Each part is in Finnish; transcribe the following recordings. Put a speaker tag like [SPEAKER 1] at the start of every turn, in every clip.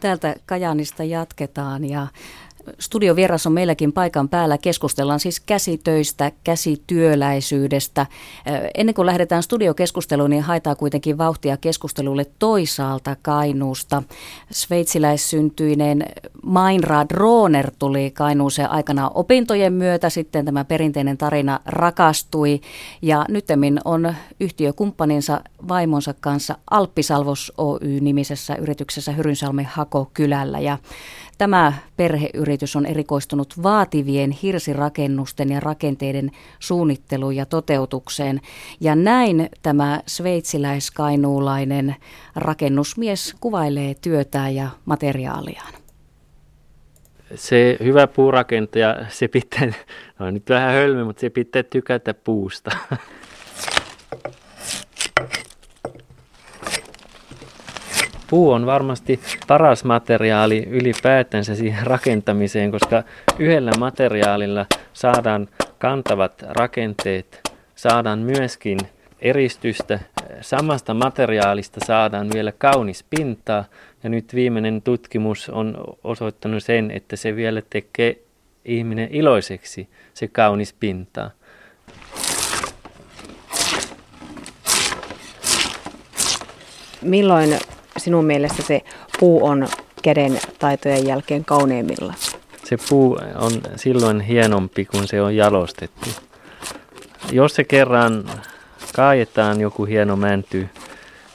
[SPEAKER 1] Täältä Kajaanista jatketaan ja Studiovieras on meilläkin paikan päällä. Keskustellaan siis käsitöistä, käsityöläisyydestä. Ennen kuin lähdetään studiokeskusteluun, niin haetaan kuitenkin vauhtia keskustelulle toisaalta Kainuusta. Sveitsiläissyntyinen Mainrad Roner tuli Kainuuseen aikana opintojen myötä. Sitten tämä perinteinen tarina rakastui ja nytemmin on yhtiökumppaninsa vaimonsa kanssa Alppisalvos Oy-nimisessä yrityksessä Hyrynsalmen Hakokylällä. Ja Tämä perheyritys on erikoistunut vaativien hirsirakennusten ja rakenteiden suunnitteluun ja toteutukseen. Ja näin tämä sveitsiläiskainuulainen rakennusmies kuvailee työtään ja materiaaliaan.
[SPEAKER 2] Se hyvä puurakentaja, se pitää, no nyt vähän hölmö, mutta se pitää tykätä puusta. puu on varmasti paras materiaali ylipäätänsä siihen rakentamiseen, koska yhdellä materiaalilla saadaan kantavat rakenteet, saadaan myöskin eristystä, samasta materiaalista saadaan vielä kaunis pinta, ja nyt viimeinen tutkimus on osoittanut sen, että se vielä tekee ihminen iloiseksi, se kaunis pinta.
[SPEAKER 3] Milloin sinun mielestä se puu on käden taitojen jälkeen kauneimmilla?
[SPEAKER 2] Se puu on silloin hienompi, kun se on jalostettu. Jos se kerran kaajetaan joku hieno mänty,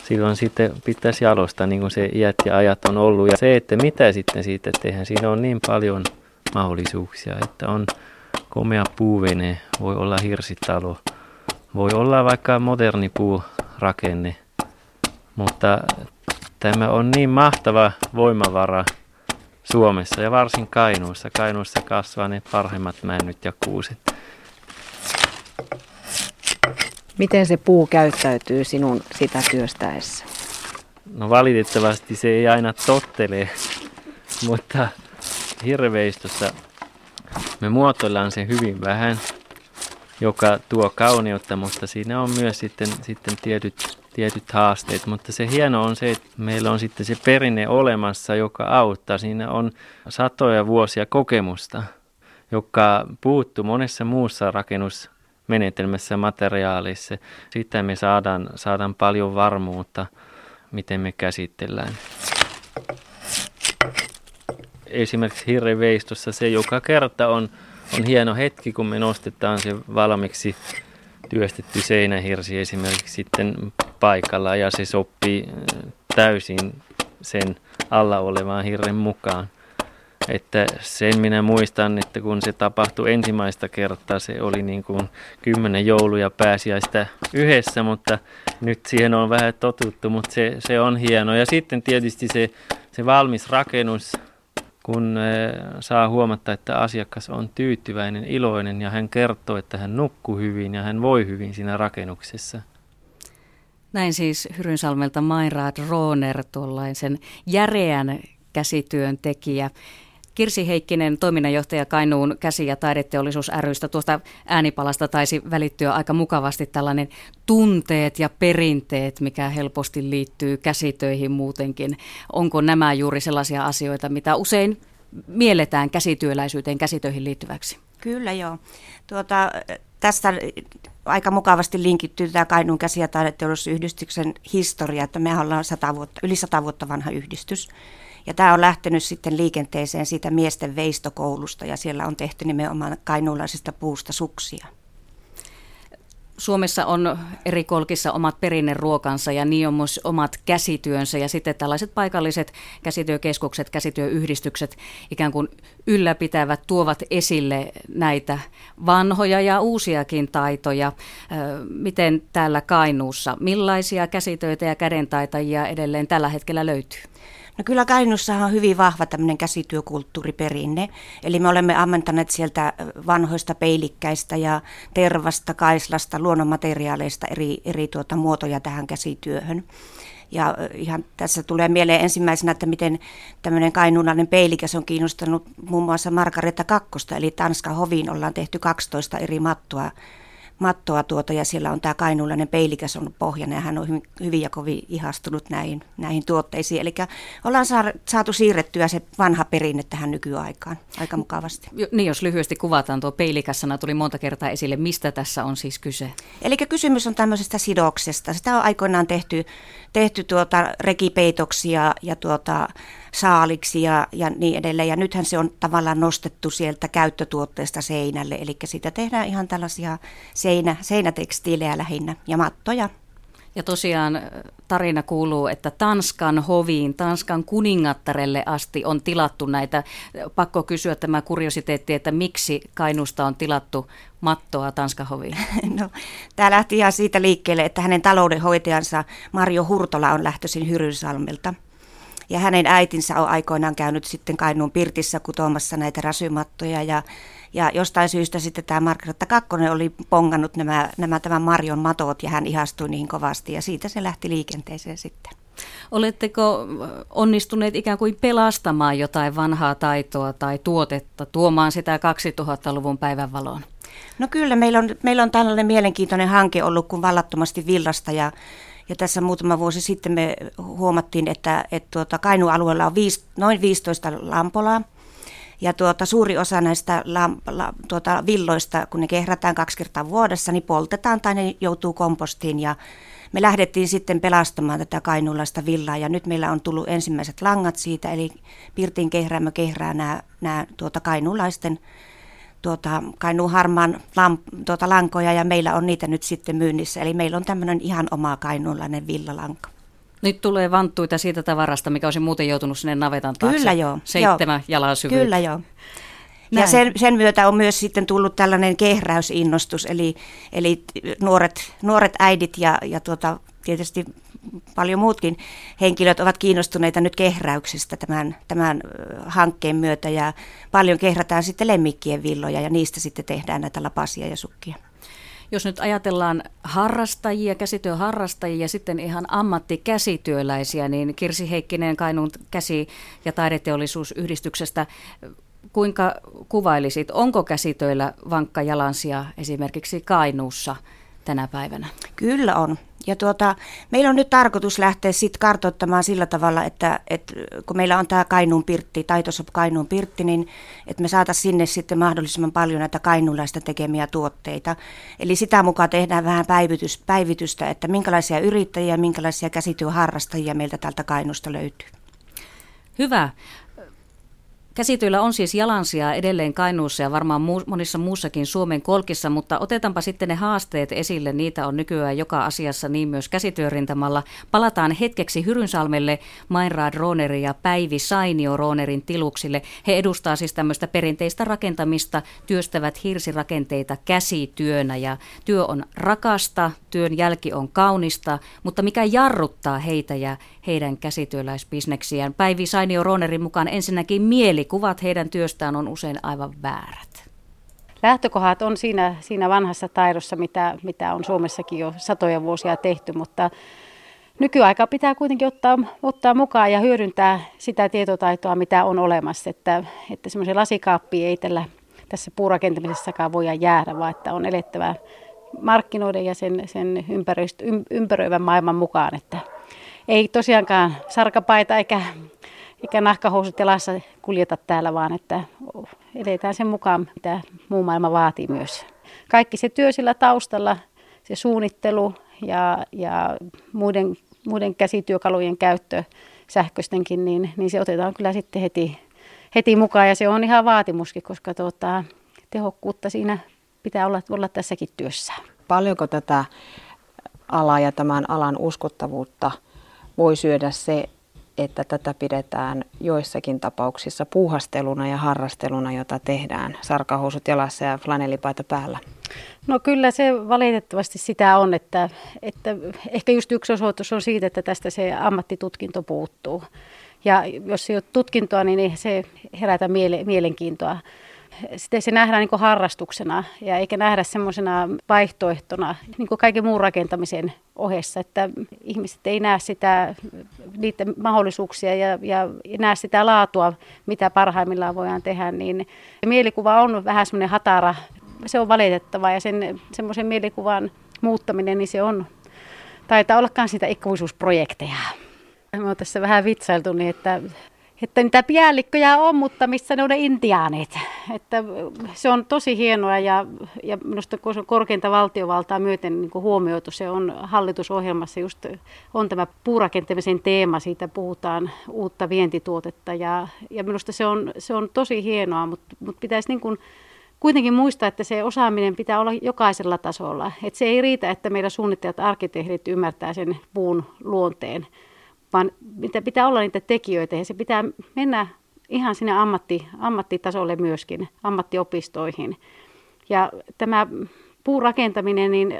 [SPEAKER 2] silloin sitten pitäisi jalostaa niin kuin se iät ja ajat on ollut. Ja se, että mitä sitten siitä tehdään, siinä on niin paljon mahdollisuuksia, että on komea puuvene, voi olla hirsitalo, voi olla vaikka moderni puurakenne, mutta Tämä on niin mahtava voimavara Suomessa ja varsin Kainuussa. Kainuussa kasvaa ne parhaimmat männyt ja kuuset.
[SPEAKER 3] Miten se puu käyttäytyy sinun sitä työstäessä?
[SPEAKER 2] No valitettavasti se ei aina tottele, mutta hirveistossa me muotoillaan se hyvin vähän, joka tuo kauneutta, mutta siinä on myös sitten, sitten tietyt tietyt haasteet, mutta se hieno on se, että meillä on sitten se perinne olemassa, joka auttaa. Siinä on satoja vuosia kokemusta, joka puuttuu monessa muussa rakennusmenetelmässä materiaalissa. Sitä me saadaan, saadaan paljon varmuutta, miten me käsitellään. Esimerkiksi hirreveistossa se joka kerta on, on hieno hetki, kun me nostetaan se valmiiksi työstetty seinähirsi esimerkiksi sitten paikalla ja se sopii äh, täysin sen alla olevaan hirren mukaan. Että sen minä muistan, että kun se tapahtui ensimmäistä kertaa, se oli niin kuin kymmenen jouluja pääsiäistä yhdessä, mutta nyt siihen on vähän totuttu, mutta se, se on hieno. Ja sitten tietysti se, se valmis rakennus, kun äh, saa huomata, että asiakas on tyytyväinen, iloinen ja hän kertoo, että hän nukkuu hyvin ja hän voi hyvin siinä rakennuksessa.
[SPEAKER 1] Näin siis Hyrynsalmelta Mairaad Rooner, tuollaisen järeän käsityön tekijä. Kirsi Heikkinen, toiminnanjohtaja Kainuun käsi- ja taideteollisuus rystä. Tuosta äänipalasta taisi välittyä aika mukavasti tällainen tunteet ja perinteet, mikä helposti liittyy käsitöihin muutenkin. Onko nämä juuri sellaisia asioita, mitä usein mielletään käsityöläisyyteen, käsitöihin liittyväksi?
[SPEAKER 4] Kyllä joo. Tuota, tästä aika mukavasti linkittyy tämä Kainuun käsi- ja taideteollisuusyhdistyksen historia, että me ollaan 100 vuotta, yli sata vuotta vanha yhdistys. Ja tämä on lähtenyt sitten liikenteeseen siitä miesten veistokoulusta ja siellä on tehty nimenomaan kainuulaisesta puusta suksia.
[SPEAKER 1] Suomessa on eri kolkissa omat perinneruokansa ja niin on myös omat käsityönsä ja sitten tällaiset paikalliset käsityökeskukset, käsityöyhdistykset ikään kuin ylläpitävät, tuovat esille näitä vanhoja ja uusiakin taitoja. Miten täällä Kainuussa, millaisia käsitöitä ja kädentaitajia edelleen tällä hetkellä löytyy?
[SPEAKER 4] No kyllä Kainuussahan on hyvin vahva tämmöinen käsityökulttuuriperinne. Eli me olemme ammentaneet sieltä vanhoista peilikkäistä ja tervasta, kaislasta, luonnonmateriaaleista eri, eri tuota muotoja tähän käsityöhön. Ja ihan tässä tulee mieleen ensimmäisenä, että miten tämmöinen kainuulainen peilikäs on kiinnostanut muun muassa Margareta Kakkosta, eli Tanskan hoviin ollaan tehty 12 eri mattoa mattoa tuota ja siellä on tämä kainuulainen peilikäs on pohjana ja hän on hyvin ja kovin ihastunut näihin, näihin tuotteisiin. Eli ollaan saatu siirrettyä se vanha perinne tähän nykyaikaan aika mukavasti.
[SPEAKER 1] Niin, jos lyhyesti kuvataan, tuo peilikässana tuli monta kertaa esille. Mistä tässä on siis kyse?
[SPEAKER 4] Eli kysymys on tämmöisestä sidoksesta. Sitä on aikoinaan tehty, tehty tuota rekipeitoksia ja tuota saaliksi ja, ja niin edelleen. Ja nythän se on tavallaan nostettu sieltä käyttötuotteesta seinälle, eli siitä tehdään ihan tällaisia seinä, seinätekstiilejä lähinnä ja mattoja.
[SPEAKER 1] Ja tosiaan tarina kuuluu, että Tanskan hoviin, Tanskan kuningattarelle asti on tilattu näitä. Pakko kysyä tämä kuriositeetti, että miksi Kainusta on tilattu mattoa Tanskan hoviin?
[SPEAKER 4] No, tämä lähti ihan siitä liikkeelle, että hänen taloudenhoitajansa Marjo Hurtola on lähtöisin Hyrynsalmelta. Ja hänen äitinsä on aikoinaan käynyt sitten Kainuun Pirtissä kutomassa näitä rasymattoja ja ja jostain syystä sitten tämä Margaretta Kakkonen oli pongannut nämä, nämä tämän Marion matot ja hän ihastui niihin kovasti ja siitä se lähti liikenteeseen sitten.
[SPEAKER 1] Oletteko onnistuneet ikään kuin pelastamaan jotain vanhaa taitoa tai tuotetta, tuomaan sitä 2000-luvun päivänvaloon?
[SPEAKER 4] No kyllä, meillä on, meillä on tällainen mielenkiintoinen hanke ollut kuin vallattomasti villasta ja ja tässä muutama vuosi sitten me huomattiin, että, että tuota Kainuun alueella on viis, noin 15 lampolaa. Ja tuota, suuri osa näistä la, la, tuota, villoista, kun ne kehrätään kaksi kertaa vuodessa, niin poltetaan tai ne joutuu kompostiin. Ja me lähdettiin sitten pelastamaan tätä kainuulaista villaa ja nyt meillä on tullut ensimmäiset langat siitä, eli Pirtin kehräämä kehrää nämä, nämä tuota, kainuulaisten tuota, Kainuun harmaan lamp, tuota, lankoja ja meillä on niitä nyt sitten myynnissä. Eli meillä on tämmöinen ihan oma kainuulainen villalanka.
[SPEAKER 1] Nyt tulee vanttuita siitä tavarasta, mikä olisi muuten joutunut sinne navetan taakse.
[SPEAKER 4] Kyllä joo.
[SPEAKER 1] Seitsemän
[SPEAKER 4] joo.
[SPEAKER 1] jalan syvyyttä.
[SPEAKER 4] Kyllä joo. Näin. Ja sen, sen myötä on myös sitten tullut tällainen kehräysinnostus, eli, eli nuoret, nuoret äidit ja, ja tuota, tietysti paljon muutkin henkilöt ovat kiinnostuneita nyt kehräyksestä tämän, tämän hankkeen myötä. Ja paljon kehrätään sitten lemmikkien villoja ja niistä sitten tehdään näitä lapasia ja sukkia.
[SPEAKER 1] Jos nyt ajatellaan harrastajia, käsityöharrastajia ja sitten ihan ammattikäsityöläisiä, niin Kirsi Heikkinen Kainuun käsi- ja taideteollisuusyhdistyksestä, kuinka kuvailisit, onko käsitöillä vankka jalansia esimerkiksi Kainuussa tänä päivänä?
[SPEAKER 4] Kyllä on. Ja tuota, meillä on nyt tarkoitus lähteä sitten kartoittamaan sillä tavalla, että, että kun meillä on tämä Kainuun Pirtti, Taitosop Kainuun Pirtti, niin että me saataisiin sinne sitten mahdollisimman paljon näitä kainuulaista tekemiä tuotteita. Eli sitä mukaan tehdään vähän päivitys, päivitystä, että minkälaisia yrittäjiä, minkälaisia käsityöharrastajia meiltä täältä Kainuusta löytyy.
[SPEAKER 1] Hyvä. Käsityillä on siis jalansia edelleen Kainuussa ja varmaan muu, monissa muussakin Suomen kolkissa, mutta otetaanpa sitten ne haasteet esille. Niitä on nykyään joka asiassa niin myös käsityörintamalla. Palataan hetkeksi Hyrynsalmelle Mainraad Rooneri ja Päivi Sainio Roonerin tiluksille. He edustaa siis tämmöistä perinteistä rakentamista, työstävät hirsirakenteita käsityönä ja työ on rakasta, työn jälki on kaunista, mutta mikä jarruttaa heitä ja heidän käsityöläisbisneksiään? Päivi Sainio Roonerin mukaan ensinnäkin mieli mielikuvat heidän työstään on usein aivan väärät.
[SPEAKER 5] Lähtökohdat on siinä, siinä vanhassa taidossa, mitä, mitä on Suomessakin jo satoja vuosia tehty, mutta nykyaika pitää kuitenkin ottaa, ottaa mukaan ja hyödyntää sitä tietotaitoa, mitä on olemassa. Että, että semmoisen lasikaappi ei tällä, tässä puurakentamisessakaan voida jäädä, vaan että on elettävä markkinoiden ja sen, sen ympäröivän maailman mukaan. Että ei tosiaankaan sarkapaita eikä eikä nahkahousut jalassa kuljeta täällä, vaan että edetään sen mukaan, mitä muu maailma vaatii myös. Kaikki se työ sillä taustalla, se suunnittelu ja, ja muiden, muiden käsityökalujen käyttö sähköistenkin, niin, niin se otetaan kyllä sitten heti, heti mukaan ja se on ihan vaatimuskin, koska tuota, tehokkuutta siinä pitää olla, olla tässäkin työssä.
[SPEAKER 3] Paljonko tätä alaa ja tämän alan uskottavuutta voi syödä se, että tätä pidetään joissakin tapauksissa puuhasteluna ja harrasteluna, jota tehdään sarkahousut jalassa ja flanellipaita päällä?
[SPEAKER 5] No kyllä se valitettavasti sitä on, että, että ehkä just yksi osoitus on siitä, että tästä se ammattitutkinto puuttuu. Ja jos ei ole tutkintoa, niin se herätä mielenkiintoa sitten se nähdään niin harrastuksena ja eikä nähdä semmoisena vaihtoehtona niin kuin kaiken muun rakentamisen ohessa, että ihmiset ei näe sitä, niiden mahdollisuuksia ja, ja näe sitä laatua, mitä parhaimmillaan voidaan tehdä, niin mielikuva on vähän semmoinen hatara se on valitettavaa ja sen semmoisen mielikuvan muuttaminen, niin se on, taitaa ollakaan sitä ikuisuusprojekteja. Me on tässä vähän vitsailtu niin, että että niitä päällikköjä on, mutta missä ne on ne intiaanit. Että se on tosi hienoa ja, ja minusta kun se on korkeinta valtiovaltaa myöten niin huomioitu, se on hallitusohjelmassa just on tämä puurakentamisen teema, siitä puhutaan uutta vientituotetta ja, ja minusta se on, se on tosi hienoa, mutta, mutta pitäisi niin kuin kuitenkin muistaa, että se osaaminen pitää olla jokaisella tasolla. Että se ei riitä, että meidän suunnittelijat, arkkitehdit ymmärtää sen puun luonteen, vaan mitä pitää olla niitä tekijöitä ja se pitää mennä ihan sinne ammatti, ammattitasolle myöskin, ammattiopistoihin. Ja tämä puurakentaminen, niin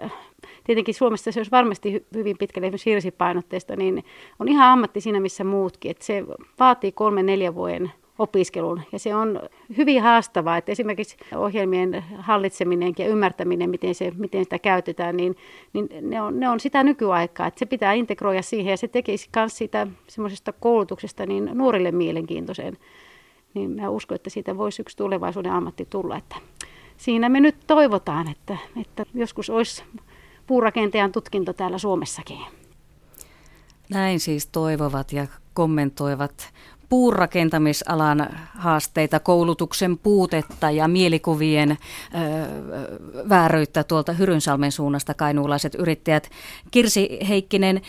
[SPEAKER 5] tietenkin Suomessa se olisi varmasti hyvin pitkälle esimerkiksi hirsipainotteista, niin on ihan ammatti siinä missä muutkin. Että se vaatii kolme neljä vuoden opiskelun. Ja se on hyvin haastavaa, että esimerkiksi ohjelmien hallitseminen ja ymmärtäminen, miten, se, miten sitä käytetään, niin, niin ne, on, ne on sitä nykyaikaa. Että se pitää integroida siihen ja se tekisi myös siitä semmoisesta koulutuksesta niin nuorille mielenkiintoisen. Niin mä uskon, että siitä voisi yksi tulevaisuuden ammatti tulla. Että siinä me nyt toivotaan, että, että joskus olisi puurakentajan tutkinto täällä Suomessakin.
[SPEAKER 1] Näin siis toivovat ja kommentoivat puurakentamisalan haasteita, koulutuksen puutetta ja mielikuvien ö, vääryyttä tuolta Hyrynsalmen suunnasta kainuulaiset yrittäjät. Kirsi Heikkinen,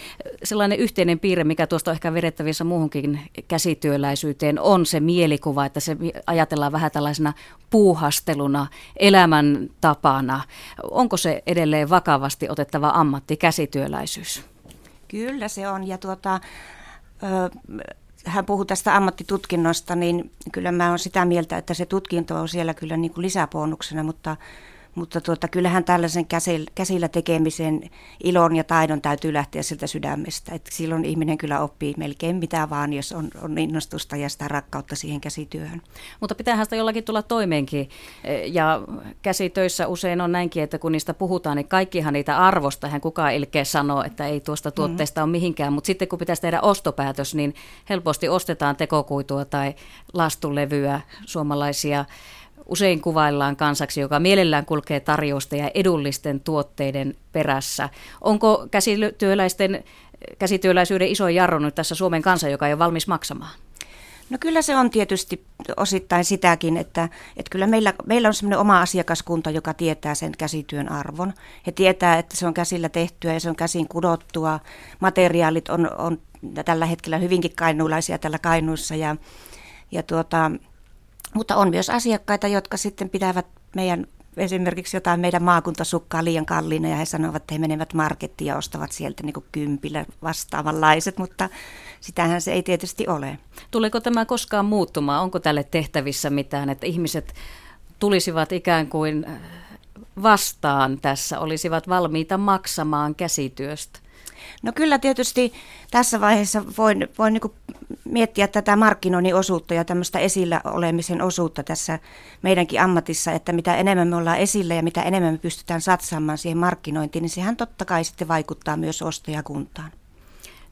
[SPEAKER 1] sellainen yhteinen piirre, mikä tuosta on ehkä vedettävissä muuhunkin käsityöläisyyteen, on se mielikuva, että se ajatellaan vähän tällaisena puuhasteluna, elämäntapana. Onko se edelleen vakavasti otettava ammatti, käsityöläisyys?
[SPEAKER 4] Kyllä se on ja tuota, hän puhui tästä ammattitutkinnosta, niin kyllä mä olen sitä mieltä, että se tutkinto on siellä kyllä niin kuin lisäbonuksena, mutta mutta tuota, kyllähän tällaisen käsillä tekemisen ilon ja taidon täytyy lähteä sieltä sydämestä. Et silloin ihminen kyllä oppii melkein mitä vaan, jos on, on innostusta ja sitä rakkautta siihen käsityöhön.
[SPEAKER 1] Mutta pitäähän sitä jollakin tulla toimeenkin. Ja käsitöissä usein on näinkin, että kun niistä puhutaan, niin kaikkihan niitä arvosta. Hän kukaan ilkeä sanoo, että ei tuosta tuotteesta mm. ole mihinkään. Mutta sitten kun pitäisi tehdä ostopäätös, niin helposti ostetaan tekokuitua tai lastulevyä, suomalaisia usein kuvaillaan kansaksi, joka mielellään kulkee tarjousta ja edullisten tuotteiden perässä. Onko käsityöläisten, käsityöläisyyden iso jarru nyt tässä Suomen kansa, joka ei ole valmis maksamaan?
[SPEAKER 4] No kyllä se on tietysti osittain sitäkin, että, että kyllä meillä, meillä on semmoinen oma asiakaskunta, joka tietää sen käsityön arvon. He tietää, että se on käsillä tehtyä ja se on käsin kudottua. Materiaalit on, on tällä hetkellä hyvinkin kainuulaisia tällä kainuussa ja, ja tuota, mutta on myös asiakkaita, jotka sitten pitävät meidän esimerkiksi jotain meidän maakuntasukkaa liian kalliina ja he sanovat, että he menevät markettiin ja ostavat sieltä niin kympillä vastaavanlaiset, mutta sitähän se ei tietysti ole.
[SPEAKER 1] Tuleeko tämä koskaan muuttumaan? Onko tälle tehtävissä mitään, että ihmiset tulisivat ikään kuin vastaan tässä, olisivat valmiita maksamaan käsityöstä?
[SPEAKER 4] No kyllä tietysti tässä vaiheessa voin, voin niin miettiä tätä markkinoinnin osuutta ja tämmöistä esillä olemisen osuutta tässä meidänkin ammatissa, että mitä enemmän me ollaan esillä ja mitä enemmän me pystytään satsaamaan siihen markkinointiin, niin sehän totta kai sitten vaikuttaa myös ostajakuntaan.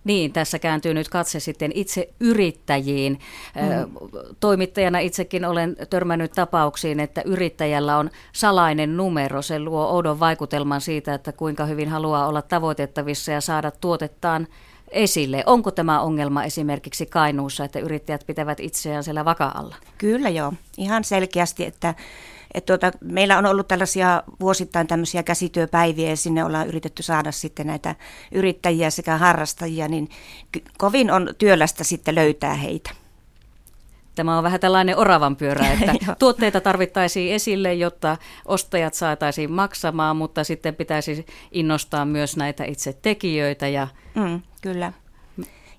[SPEAKER 1] Niin, tässä kääntyy nyt katse sitten itse yrittäjiin. Mm. Toimittajana itsekin olen törmännyt tapauksiin, että yrittäjällä on salainen numero. Se luo oudon vaikutelman siitä, että kuinka hyvin haluaa olla tavoitettavissa ja saada tuotettaan esille. Onko tämä ongelma esimerkiksi Kainuussa, että yrittäjät pitävät itseään siellä vaka-alla?
[SPEAKER 4] Kyllä joo, ihan selkeästi, että et tuota, meillä on ollut tällaisia vuosittain tämmöisiä käsityöpäiviä ja sinne ollaan yritetty saada sitten näitä yrittäjiä sekä harrastajia, niin kovin on työlästä sitten löytää heitä.
[SPEAKER 1] Tämä on vähän tällainen oravan pyörä, että tuotteita tarvittaisiin esille, jotta ostajat saataisiin maksamaan, mutta sitten pitäisi innostaa myös näitä itse tekijöitä. Ja...
[SPEAKER 4] Mm, kyllä.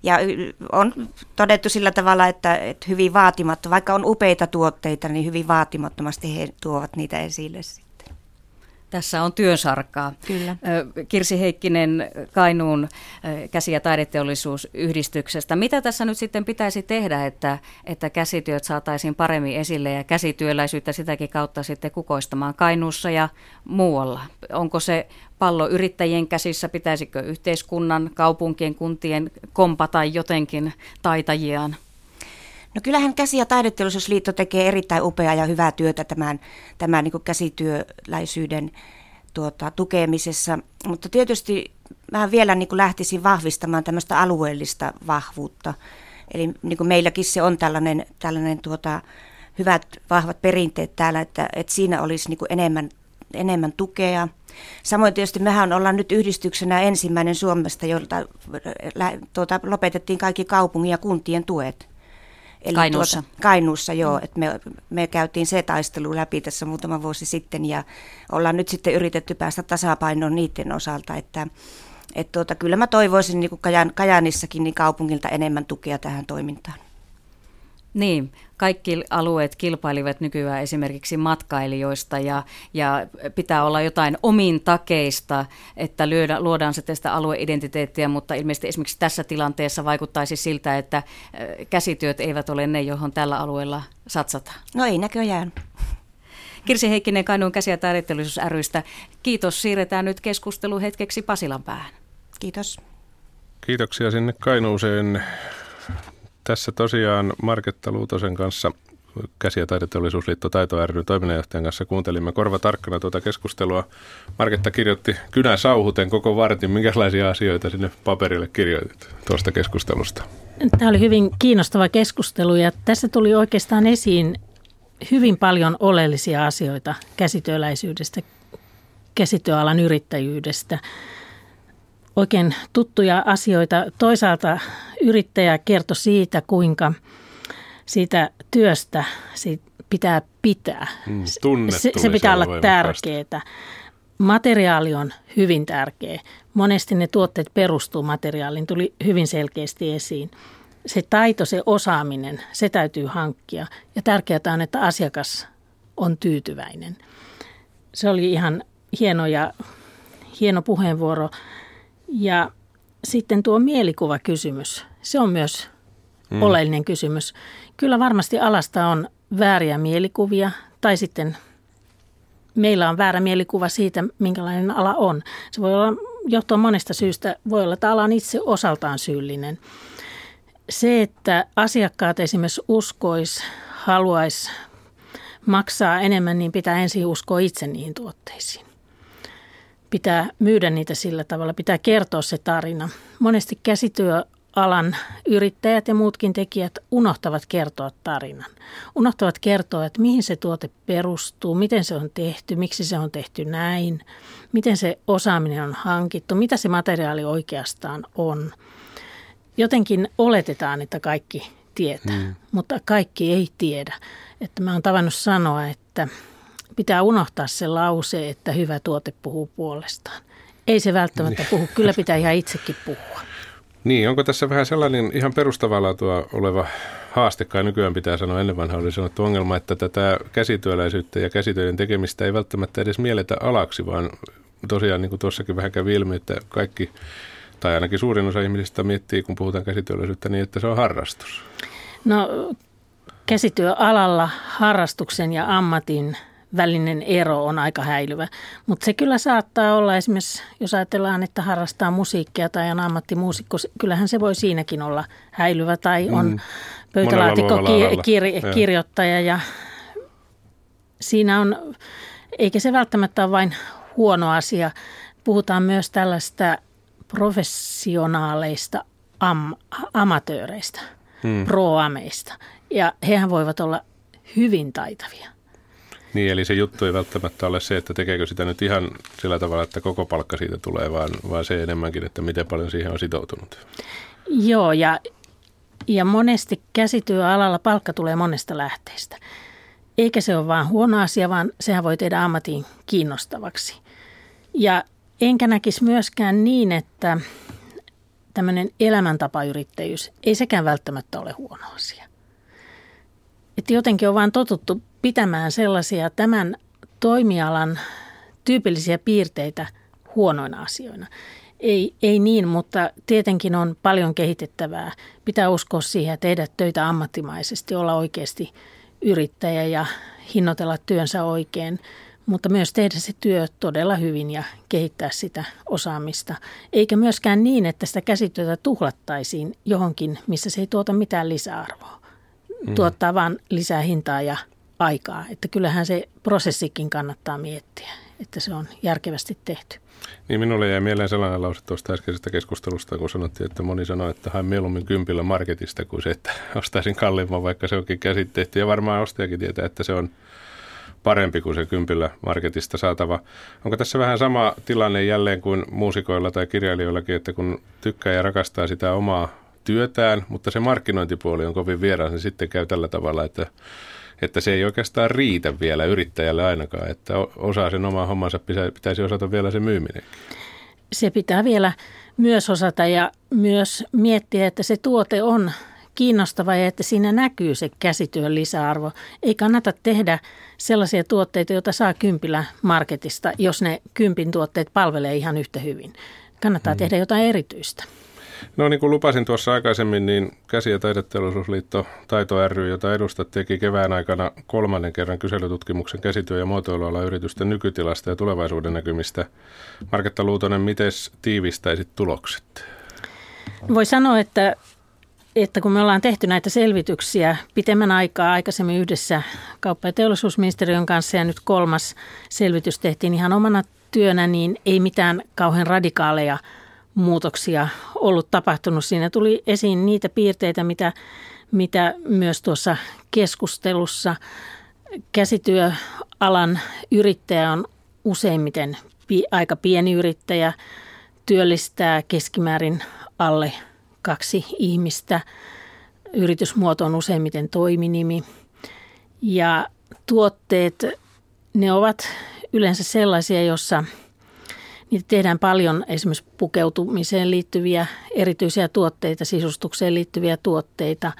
[SPEAKER 4] Ja on todettu sillä tavalla, että, että hyvin vaatimattomasti, vaikka on upeita tuotteita, niin hyvin vaatimattomasti he tuovat niitä esille.
[SPEAKER 1] Tässä on työsarkaa.
[SPEAKER 4] Kyllä.
[SPEAKER 1] Kirsi Heikkinen Kainuun käsi- ja taideteollisuusyhdistyksestä. Mitä tässä nyt sitten pitäisi tehdä, että, että käsityöt saataisiin paremmin esille ja käsityöläisyyttä sitäkin kautta sitten kukoistamaan Kainuussa ja muualla? Onko se pallo yrittäjien käsissä? Pitäisikö yhteiskunnan, kaupunkien, kuntien kompata jotenkin taitajiaan?
[SPEAKER 4] No kyllähän Käsi- ja taideteollisuusliitto tekee erittäin upeaa ja hyvää työtä tämän, tämän niin käsityöläisyyden tuota, tukemisessa, mutta tietysti mä vielä niin lähtisin vahvistamaan tämmöistä alueellista vahvuutta. Eli niin kuin meilläkin se on tällainen, tällainen tuota, hyvät, vahvat perinteet täällä, että, että siinä olisi niin enemmän, enemmän tukea. Samoin tietysti mehän ollaan nyt yhdistyksenä ensimmäinen Suomesta, jolta tuota, lopetettiin kaikki kaupungin ja kuntien tuet.
[SPEAKER 1] Eli Kainuussa. Tuota,
[SPEAKER 4] Kainuussa, joo. Mm. Että me, me käytiin se taistelu läpi tässä muutama vuosi sitten ja ollaan nyt sitten yritetty päästä tasapainoon niiden osalta, että et tuota, kyllä mä toivoisin niin kuin Kajan, Kajanissakin niin kaupungilta enemmän tukea tähän toimintaan.
[SPEAKER 1] Niin, kaikki alueet kilpailivat nykyään esimerkiksi matkailijoista ja, ja pitää olla jotain omin takeista, että lyödä, luodaan se tästä alueidentiteettiä, mutta ilmeisesti esimerkiksi tässä tilanteessa vaikuttaisi siltä, että käsityöt eivät ole ne, johon tällä alueella satsataan.
[SPEAKER 4] No ei näköjään.
[SPEAKER 1] Kirsi Heikkinen Kainuun käsi- ja taidetteollisuus rystä. Kiitos. Siirretään nyt keskustelu hetkeksi Pasilan päähän.
[SPEAKER 4] Kiitos.
[SPEAKER 6] Kiitoksia sinne Kainuuseen. Tässä tosiaan Marketta Luutosen kanssa Käsi- ja taideteollisuusliitto Taito ry toiminnanjohtajan kanssa kuuntelimme korva tarkkana tuota keskustelua. Marketta kirjoitti kynä sauhuten koko vartin. Minkälaisia asioita sinne paperille kirjoitit tuosta keskustelusta?
[SPEAKER 7] Tämä oli hyvin kiinnostava keskustelu ja tässä tuli oikeastaan esiin hyvin paljon oleellisia asioita käsityöläisyydestä, käsityöalan yrittäjyydestä. Oikein tuttuja asioita. Toisaalta yrittäjä kertoi siitä, kuinka siitä työstä siitä pitää pitää.
[SPEAKER 6] Mm,
[SPEAKER 7] se, se pitää olla tärkeää. Materiaali on hyvin tärkeä. Monesti ne tuotteet perustuu materiaaliin, tuli hyvin selkeästi esiin se taito, se osaaminen, se täytyy hankkia. Ja tärkeää on, että asiakas on tyytyväinen. Se oli ihan hieno ja hieno puheenvuoro. Ja sitten tuo mielikuvakysymys, se on myös mm. oleellinen kysymys. Kyllä varmasti alasta on vääriä mielikuvia tai sitten meillä on väärä mielikuva siitä, minkälainen ala on. Se voi olla johtua monesta syystä. Voi olla, että ala on itse osaltaan syyllinen se, että asiakkaat esimerkiksi uskois, haluaisi maksaa enemmän, niin pitää ensin uskoa itse niihin tuotteisiin. Pitää myydä niitä sillä tavalla, pitää kertoa se tarina. Monesti käsityöalan yrittäjät ja muutkin tekijät unohtavat kertoa tarinan. Unohtavat kertoa, että mihin se tuote perustuu, miten se on tehty, miksi se on tehty näin, miten se osaaminen on hankittu, mitä se materiaali oikeastaan on – jotenkin oletetaan, että kaikki tietää, hmm. mutta kaikki ei tiedä. Että mä oon tavannut sanoa, että pitää unohtaa se lause, että hyvä tuote puhuu puolestaan. Ei se välttämättä niin. puhu, kyllä pitää ihan itsekin puhua.
[SPEAKER 6] Niin, onko tässä vähän sellainen ihan perustavalla oleva haaste, kai nykyään pitää sanoa, ennen vanhaa oli sanottu ongelma, että tätä käsityöläisyyttä ja käsitöiden tekemistä ei välttämättä edes mielletä alaksi, vaan tosiaan niin kuin tuossakin vähän kävi ilmi, että kaikki tai ainakin suurin osa ihmisistä miettii, kun puhutaan käsityöllisyyttä, niin että se on harrastus.
[SPEAKER 7] No käsityöalalla harrastuksen ja ammatin välinen ero on aika häilyvä. Mutta se kyllä saattaa olla esimerkiksi, jos ajatellaan, että harrastaa musiikkia tai on ammattimuusikko, kyllähän se voi siinäkin olla häilyvä tai on mm. pöytälaatikkokirjoittaja ja siinä on, eikä se välttämättä ole vain huono asia. Puhutaan myös tällaista professionaaleista am, amatööreistä, hmm. proameista. Ja hehän voivat olla hyvin taitavia.
[SPEAKER 6] Niin, eli se juttu ei välttämättä ole se, että tekeekö sitä nyt ihan sillä tavalla, että koko palkka siitä tulee, vaan, vaan se enemmänkin, että miten paljon siihen on sitoutunut.
[SPEAKER 7] Joo, ja, ja monesti käsityöalalla palkka tulee monesta lähteestä. Eikä se ole vain huono asia, vaan sehän voi tehdä ammatin kiinnostavaksi. Ja Enkä näkisi myöskään niin, että tämmöinen elämäntapayrittäjyys ei sekään välttämättä ole huono asia. Että jotenkin on vain totuttu pitämään sellaisia tämän toimialan tyypillisiä piirteitä huonoina asioina. Ei, ei niin, mutta tietenkin on paljon kehitettävää. Pitää uskoa siihen ja tehdä töitä ammattimaisesti, olla oikeasti yrittäjä ja hinnoitella työnsä oikein – mutta myös tehdä se työ todella hyvin ja kehittää sitä osaamista. Eikä myöskään niin, että sitä käsityötä tuhlattaisiin johonkin, missä se ei tuota mitään lisäarvoa. mm. tuottaa vain lisää hintaa ja aikaa. Että kyllähän se prosessikin kannattaa miettiä, että se on järkevästi tehty.
[SPEAKER 6] Niin minulle jäi mieleen sellainen lause tuosta äskeisestä keskustelusta, kun sanottiin, että moni sanoi, että hain mieluummin kympillä marketista kuin se, että ostaisin kalliimman, vaikka se onkin käsitteetty. Ja varmaan ostajakin tietää, että se on parempi kuin se kympillä marketista saatava. Onko tässä vähän sama tilanne jälleen kuin muusikoilla tai kirjailijoillakin, että kun tykkää ja rakastaa sitä omaa työtään, mutta se markkinointipuoli on kovin vieras, niin sitten käy tällä tavalla, että että se ei oikeastaan riitä vielä yrittäjälle ainakaan, että osaa sen omaa hommansa, pitäisi osata vielä se myyminen.
[SPEAKER 7] Se pitää vielä myös osata ja myös miettiä, että se tuote on kiinnostava ja että siinä näkyy se käsityön lisäarvo. Ei kannata tehdä sellaisia tuotteita, joita saa kympillä marketista, jos ne kympin tuotteet palvelee ihan yhtä hyvin. Kannattaa hmm. tehdä jotain erityistä.
[SPEAKER 6] No niin kuin lupasin tuossa aikaisemmin, niin Käsi- ja taideteollisuusliitto Taito ry, jota edustat, teki kevään aikana kolmannen kerran kyselytutkimuksen käsityö- ja muotoilualan yritysten nykytilasta ja tulevaisuuden näkymistä. Marketta Luutonen, miten tiivistäisit tulokset?
[SPEAKER 7] Voi sanoa, että että kun me ollaan tehty näitä selvityksiä pitemmän aikaa aikaisemmin yhdessä kauppa- ja teollisuusministeriön kanssa ja nyt kolmas selvitys tehtiin ihan omana työnä, niin ei mitään kauhean radikaaleja muutoksia ollut tapahtunut. Siinä tuli esiin niitä piirteitä, mitä, mitä myös tuossa keskustelussa käsityöalan yrittäjä on useimmiten aika pieni yrittäjä, työllistää keskimäärin alle kaksi ihmistä. Yritysmuoto on useimmiten toiminimi. Ja tuotteet, ne ovat yleensä sellaisia, jossa – Niitä tehdään paljon esimerkiksi pukeutumiseen liittyviä erityisiä tuotteita, sisustukseen liittyviä tuotteita.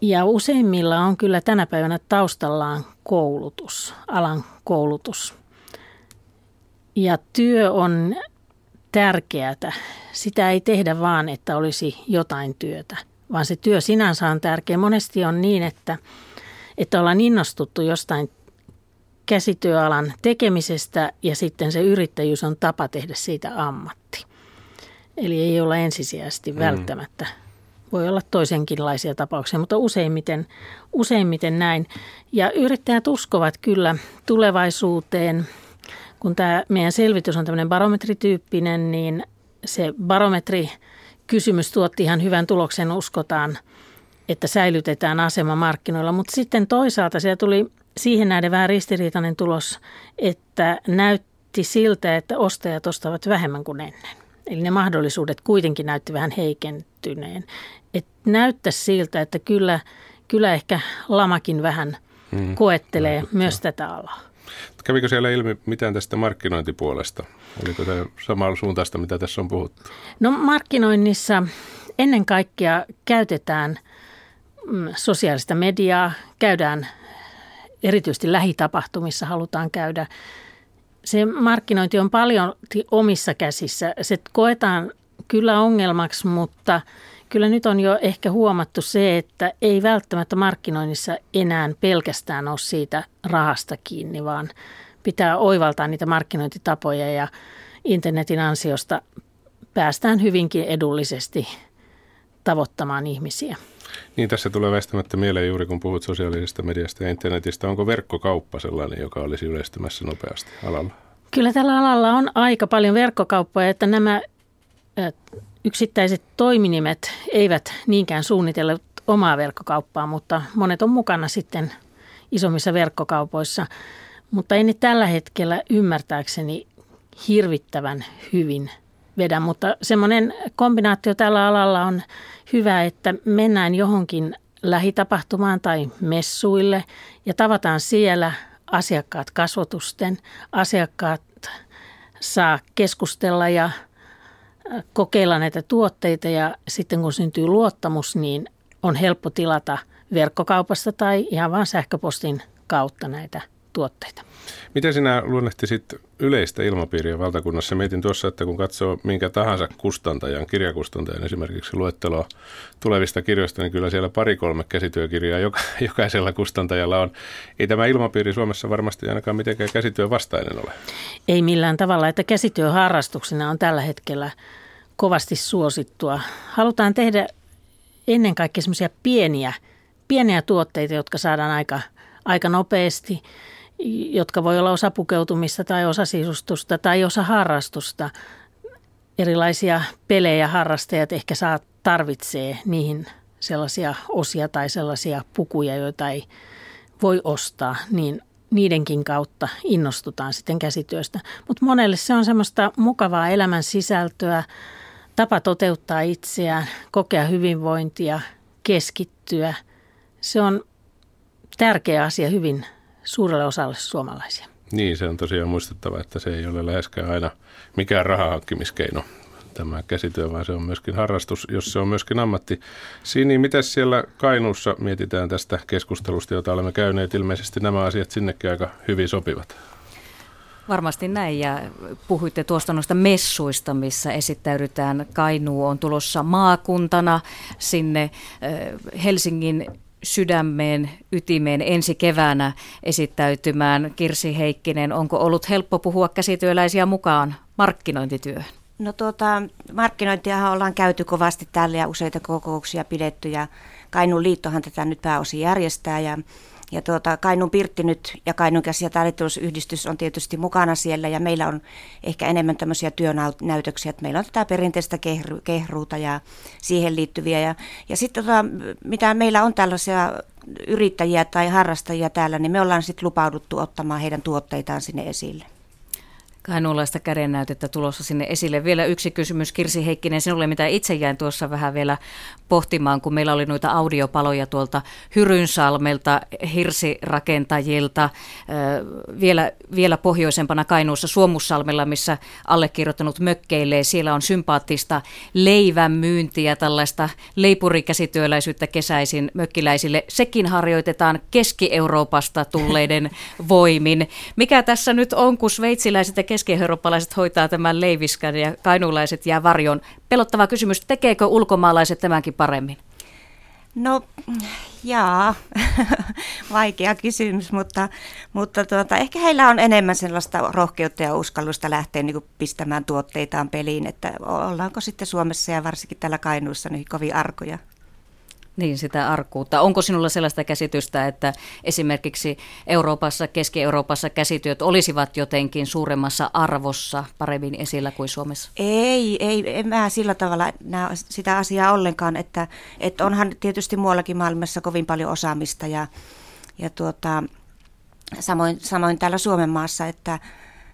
[SPEAKER 7] Ja useimmilla on kyllä tänä päivänä taustallaan koulutus, alan koulutus. Ja työ on tärkeää. Sitä ei tehdä vaan, että olisi jotain työtä, vaan se työ sinänsä on tärkeä. Monesti on niin, että, että ollaan innostuttu jostain käsityöalan tekemisestä ja sitten se yrittäjyys on tapa tehdä siitä ammatti. Eli ei olla ensisijaisesti mm. välttämättä. Voi olla toisenkinlaisia tapauksia, mutta useimmiten, useimmiten näin. Ja yrittäjät uskovat kyllä tulevaisuuteen. Kun tämä meidän selvitys on tämmöinen barometrityyppinen, niin se barometri kysymys tuotti ihan hyvän tuloksen, uskotaan, että säilytetään asema markkinoilla. Mutta sitten toisaalta siellä tuli siihen nähden vähän ristiriitainen tulos, että näytti siltä, että ostajat ostavat vähemmän kuin ennen. Eli ne mahdollisuudet kuitenkin näytti vähän heikentyneen. Et näyttäisi siltä, että kyllä, kyllä ehkä lamakin vähän mm, koettelee vaikuttaa. myös tätä alaa.
[SPEAKER 6] Kävikö siellä ilmi mitään tästä markkinointipuolesta? Oliko tämä samalla suuntaista, mitä tässä on puhuttu?
[SPEAKER 7] No markkinoinnissa ennen kaikkea käytetään mm, sosiaalista mediaa, käydään erityisesti lähitapahtumissa halutaan käydä. Se markkinointi on paljon omissa käsissä. Se koetaan kyllä ongelmaksi, mutta kyllä nyt on jo ehkä huomattu se, että ei välttämättä markkinoinnissa enää pelkästään ole siitä rahasta kiinni, vaan pitää oivaltaa niitä markkinointitapoja ja internetin ansiosta päästään hyvinkin edullisesti tavoittamaan ihmisiä.
[SPEAKER 6] Niin, tässä tulee väistämättä mieleen juuri kun puhut sosiaalisesta mediasta ja internetistä. Onko verkkokauppa sellainen, joka olisi yleistymässä nopeasti alalla?
[SPEAKER 7] Kyllä tällä alalla on aika paljon verkkokauppoja, että nämä yksittäiset toiminimet eivät niinkään suunnitella omaa verkkokauppaa, mutta monet on mukana sitten isommissa verkkokaupoissa. Mutta ei ne tällä hetkellä ymmärtääkseni hirvittävän hyvin vedä, mutta semmoinen kombinaatio tällä alalla on hyvä, että mennään johonkin lähitapahtumaan tai messuille ja tavataan siellä asiakkaat kasvotusten. Asiakkaat saa keskustella ja kokeilla näitä tuotteita ja sitten kun syntyy luottamus, niin on helppo tilata verkkokaupasta tai ihan vain sähköpostin kautta näitä tuotteita.
[SPEAKER 6] Miten sinä luonnehtisit yleistä ilmapiiriä valtakunnassa? Mietin tuossa, että kun katsoo minkä tahansa kustantajan, kirjakustantajan esimerkiksi luetteloa tulevista kirjoista, niin kyllä siellä pari-kolme käsityökirjaa joka, jokaisella kustantajalla on. Ei tämä ilmapiiri Suomessa varmasti ainakaan mitenkään käsityön vastainen ole.
[SPEAKER 7] Ei millään tavalla, että käsityöharrastuksena on tällä hetkellä kovasti suosittua. Halutaan tehdä ennen kaikkea semmoisia pieniä pieniä tuotteita, jotka saadaan aika, aika nopeasti, jotka voi olla osa pukeutumista tai osa sisustusta tai osa harrastusta. Erilaisia pelejä harrastajat ehkä saa, tarvitsee niihin sellaisia osia tai sellaisia pukuja, joita ei voi ostaa, niin niidenkin kautta innostutaan sitten käsityöstä. Mutta monelle se on semmoista mukavaa elämän sisältöä, tapa toteuttaa itseään, kokea hyvinvointia, keskittyä. Se on tärkeä asia hyvin suurelle osalle suomalaisia.
[SPEAKER 6] Niin, se on tosiaan muistettava, että se ei ole läheskään aina mikään rahahankkimiskeino tämä käsityö, vaan se on myöskin harrastus, jos se on myöskin ammatti. Sini, miten siellä Kainuussa mietitään tästä keskustelusta, jota olemme käyneet? Ilmeisesti nämä asiat sinnekin aika hyvin sopivat.
[SPEAKER 1] Varmasti näin ja puhuitte tuosta noista messuista, missä esittäydytään. Kainuu on tulossa maakuntana sinne Helsingin sydämeen, ytimeen ensi keväänä esittäytymään. Kirsi Heikkinen, onko ollut helppo puhua käsityöläisiä mukaan markkinointityöhön?
[SPEAKER 4] No tuota, markkinointiahan ollaan käyty kovasti täällä ja useita kokouksia pidetty ja Kainuun liittohan tätä nyt pääosin järjestää ja ja tuota, Kainuun Pirtti nyt ja Kainuun käsi- ja taidetteollisuusyhdistys on tietysti mukana siellä ja meillä on ehkä enemmän tämmöisiä työnäytöksiä, että meillä on tätä perinteistä kehru, kehruuta ja siihen liittyviä. Ja, ja sitten tota, mitä meillä on tällaisia yrittäjiä tai harrastajia täällä, niin me ollaan sitten lupauduttu ottamaan heidän tuotteitaan sinne esille.
[SPEAKER 1] Kainuulaista kädennäytettä tulossa sinne esille. Vielä yksi kysymys Kirsi Heikkinen sinulle, mitä itse jäin tuossa vähän vielä pohtimaan, kun meillä oli noita audiopaloja tuolta Hyrynsalmelta, hirsirakentajilta, vielä, vielä pohjoisempana Kainuussa Suomussalmella, missä allekirjoittanut mökkeilee. Siellä on sympaattista leivän myyntiä, tällaista leipurikäsityöläisyyttä kesäisin mökkiläisille. Sekin harjoitetaan Keski-Euroopasta tulleiden voimin. Mikä tässä nyt on, kun sveitsiläiset ja keski-eurooppalaiset hoitaa tämän leiviskan ja kainuulaiset jää varjon. Pelottava kysymys, tekeekö ulkomaalaiset tämänkin paremmin?
[SPEAKER 4] No jaa, vaikea kysymys, mutta, mutta tuota, ehkä heillä on enemmän sellaista rohkeutta ja uskallusta lähteä niin pistämään tuotteitaan peliin, että ollaanko sitten Suomessa ja varsinkin täällä Kainuussa niin kovin arkoja.
[SPEAKER 1] Niin, sitä arkuutta. Onko sinulla sellaista käsitystä, että esimerkiksi Euroopassa, Keski-Euroopassa käsityöt olisivat jotenkin suuremmassa arvossa paremmin esillä kuin Suomessa?
[SPEAKER 4] Ei, ei, en mä sillä tavalla näe sitä asiaa ollenkaan, että, että onhan tietysti muuallakin maailmassa kovin paljon osaamista ja, ja tuota, samoin, samoin täällä Suomen maassa, että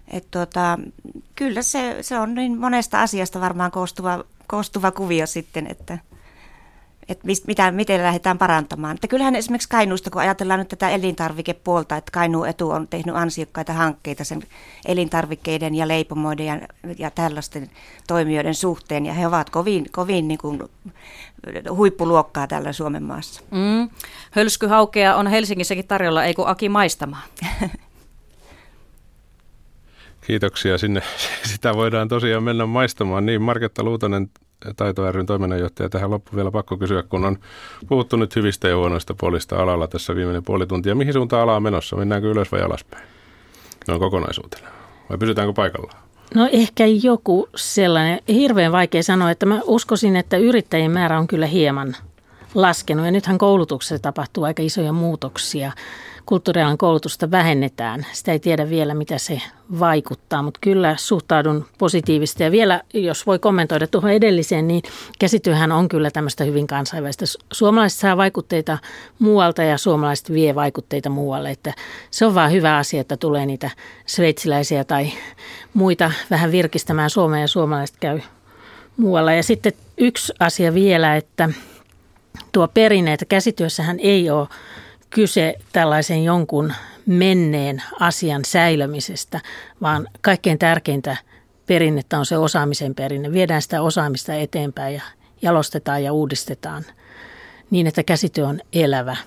[SPEAKER 4] et tuota, kyllä se, se on niin monesta asiasta varmaan koostuva, koostuva kuvio sitten, että – että mist, mitä, miten lähdetään parantamaan. Että kyllähän esimerkiksi Kainuusta, kun ajatellaan nyt tätä elintarvikepuolta, että Kainuu Etu on tehnyt ansiokkaita hankkeita sen elintarvikkeiden ja leipomoiden ja, ja tällaisten toimijoiden suhteen, ja he ovat kovin, kovin niin kuin huippuluokkaa täällä Suomen maassa. Mm.
[SPEAKER 1] Hölskyhaukea on Helsingissäkin tarjolla, ei kun Aki maistamaan.
[SPEAKER 6] Kiitoksia sinne. Sitä voidaan tosiaan mennä maistamaan. Niin, Marketta Luutonen, Taito ryn toiminnanjohtaja. Tähän loppu vielä pakko kysyä, kun on puhuttu nyt hyvistä ja huonoista puolista alalla tässä viimeinen puoli tuntia. Mihin suuntaan ala on menossa? Mennäänkö ylös vai alaspäin? No kokonaisuutena. Vai pysytäänkö paikallaan?
[SPEAKER 7] No ehkä joku sellainen, hirveän vaikea sanoa, että mä uskoisin, että yrittäjien määrä on kyllä hieman laskenut. Ja nythän koulutuksessa tapahtuu aika isoja muutoksia kulttuurialan koulutusta vähennetään. Sitä ei tiedä vielä, mitä se vaikuttaa, mutta kyllä suhtaudun positiivisesti. Ja vielä, jos voi kommentoida tuohon edelliseen, niin käsityöhän on kyllä tämmöistä hyvin kansainvälistä. Suomalaiset saa vaikutteita muualta ja suomalaiset vie vaikutteita muualle. Että se on vaan hyvä asia, että tulee niitä sveitsiläisiä tai muita vähän virkistämään Suomea ja suomalaiset käy muualla. Ja sitten yksi asia vielä, että tuo perinne, että käsityössähän ei ole kyse tällaisen jonkun menneen asian säilömisestä, vaan kaikkein tärkeintä perinnettä on se osaamisen perinne. Viedään sitä osaamista eteenpäin ja jalostetaan ja uudistetaan niin, että käsityö on elävä.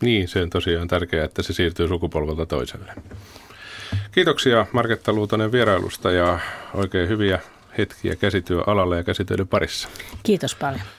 [SPEAKER 6] Niin, se on tosiaan tärkeää, että se siirtyy sukupolvelta toiselle. Kiitoksia Marketta Luutonen vierailusta ja oikein hyviä hetkiä käsityöalalla ja käsitöiden parissa.
[SPEAKER 7] Kiitos paljon.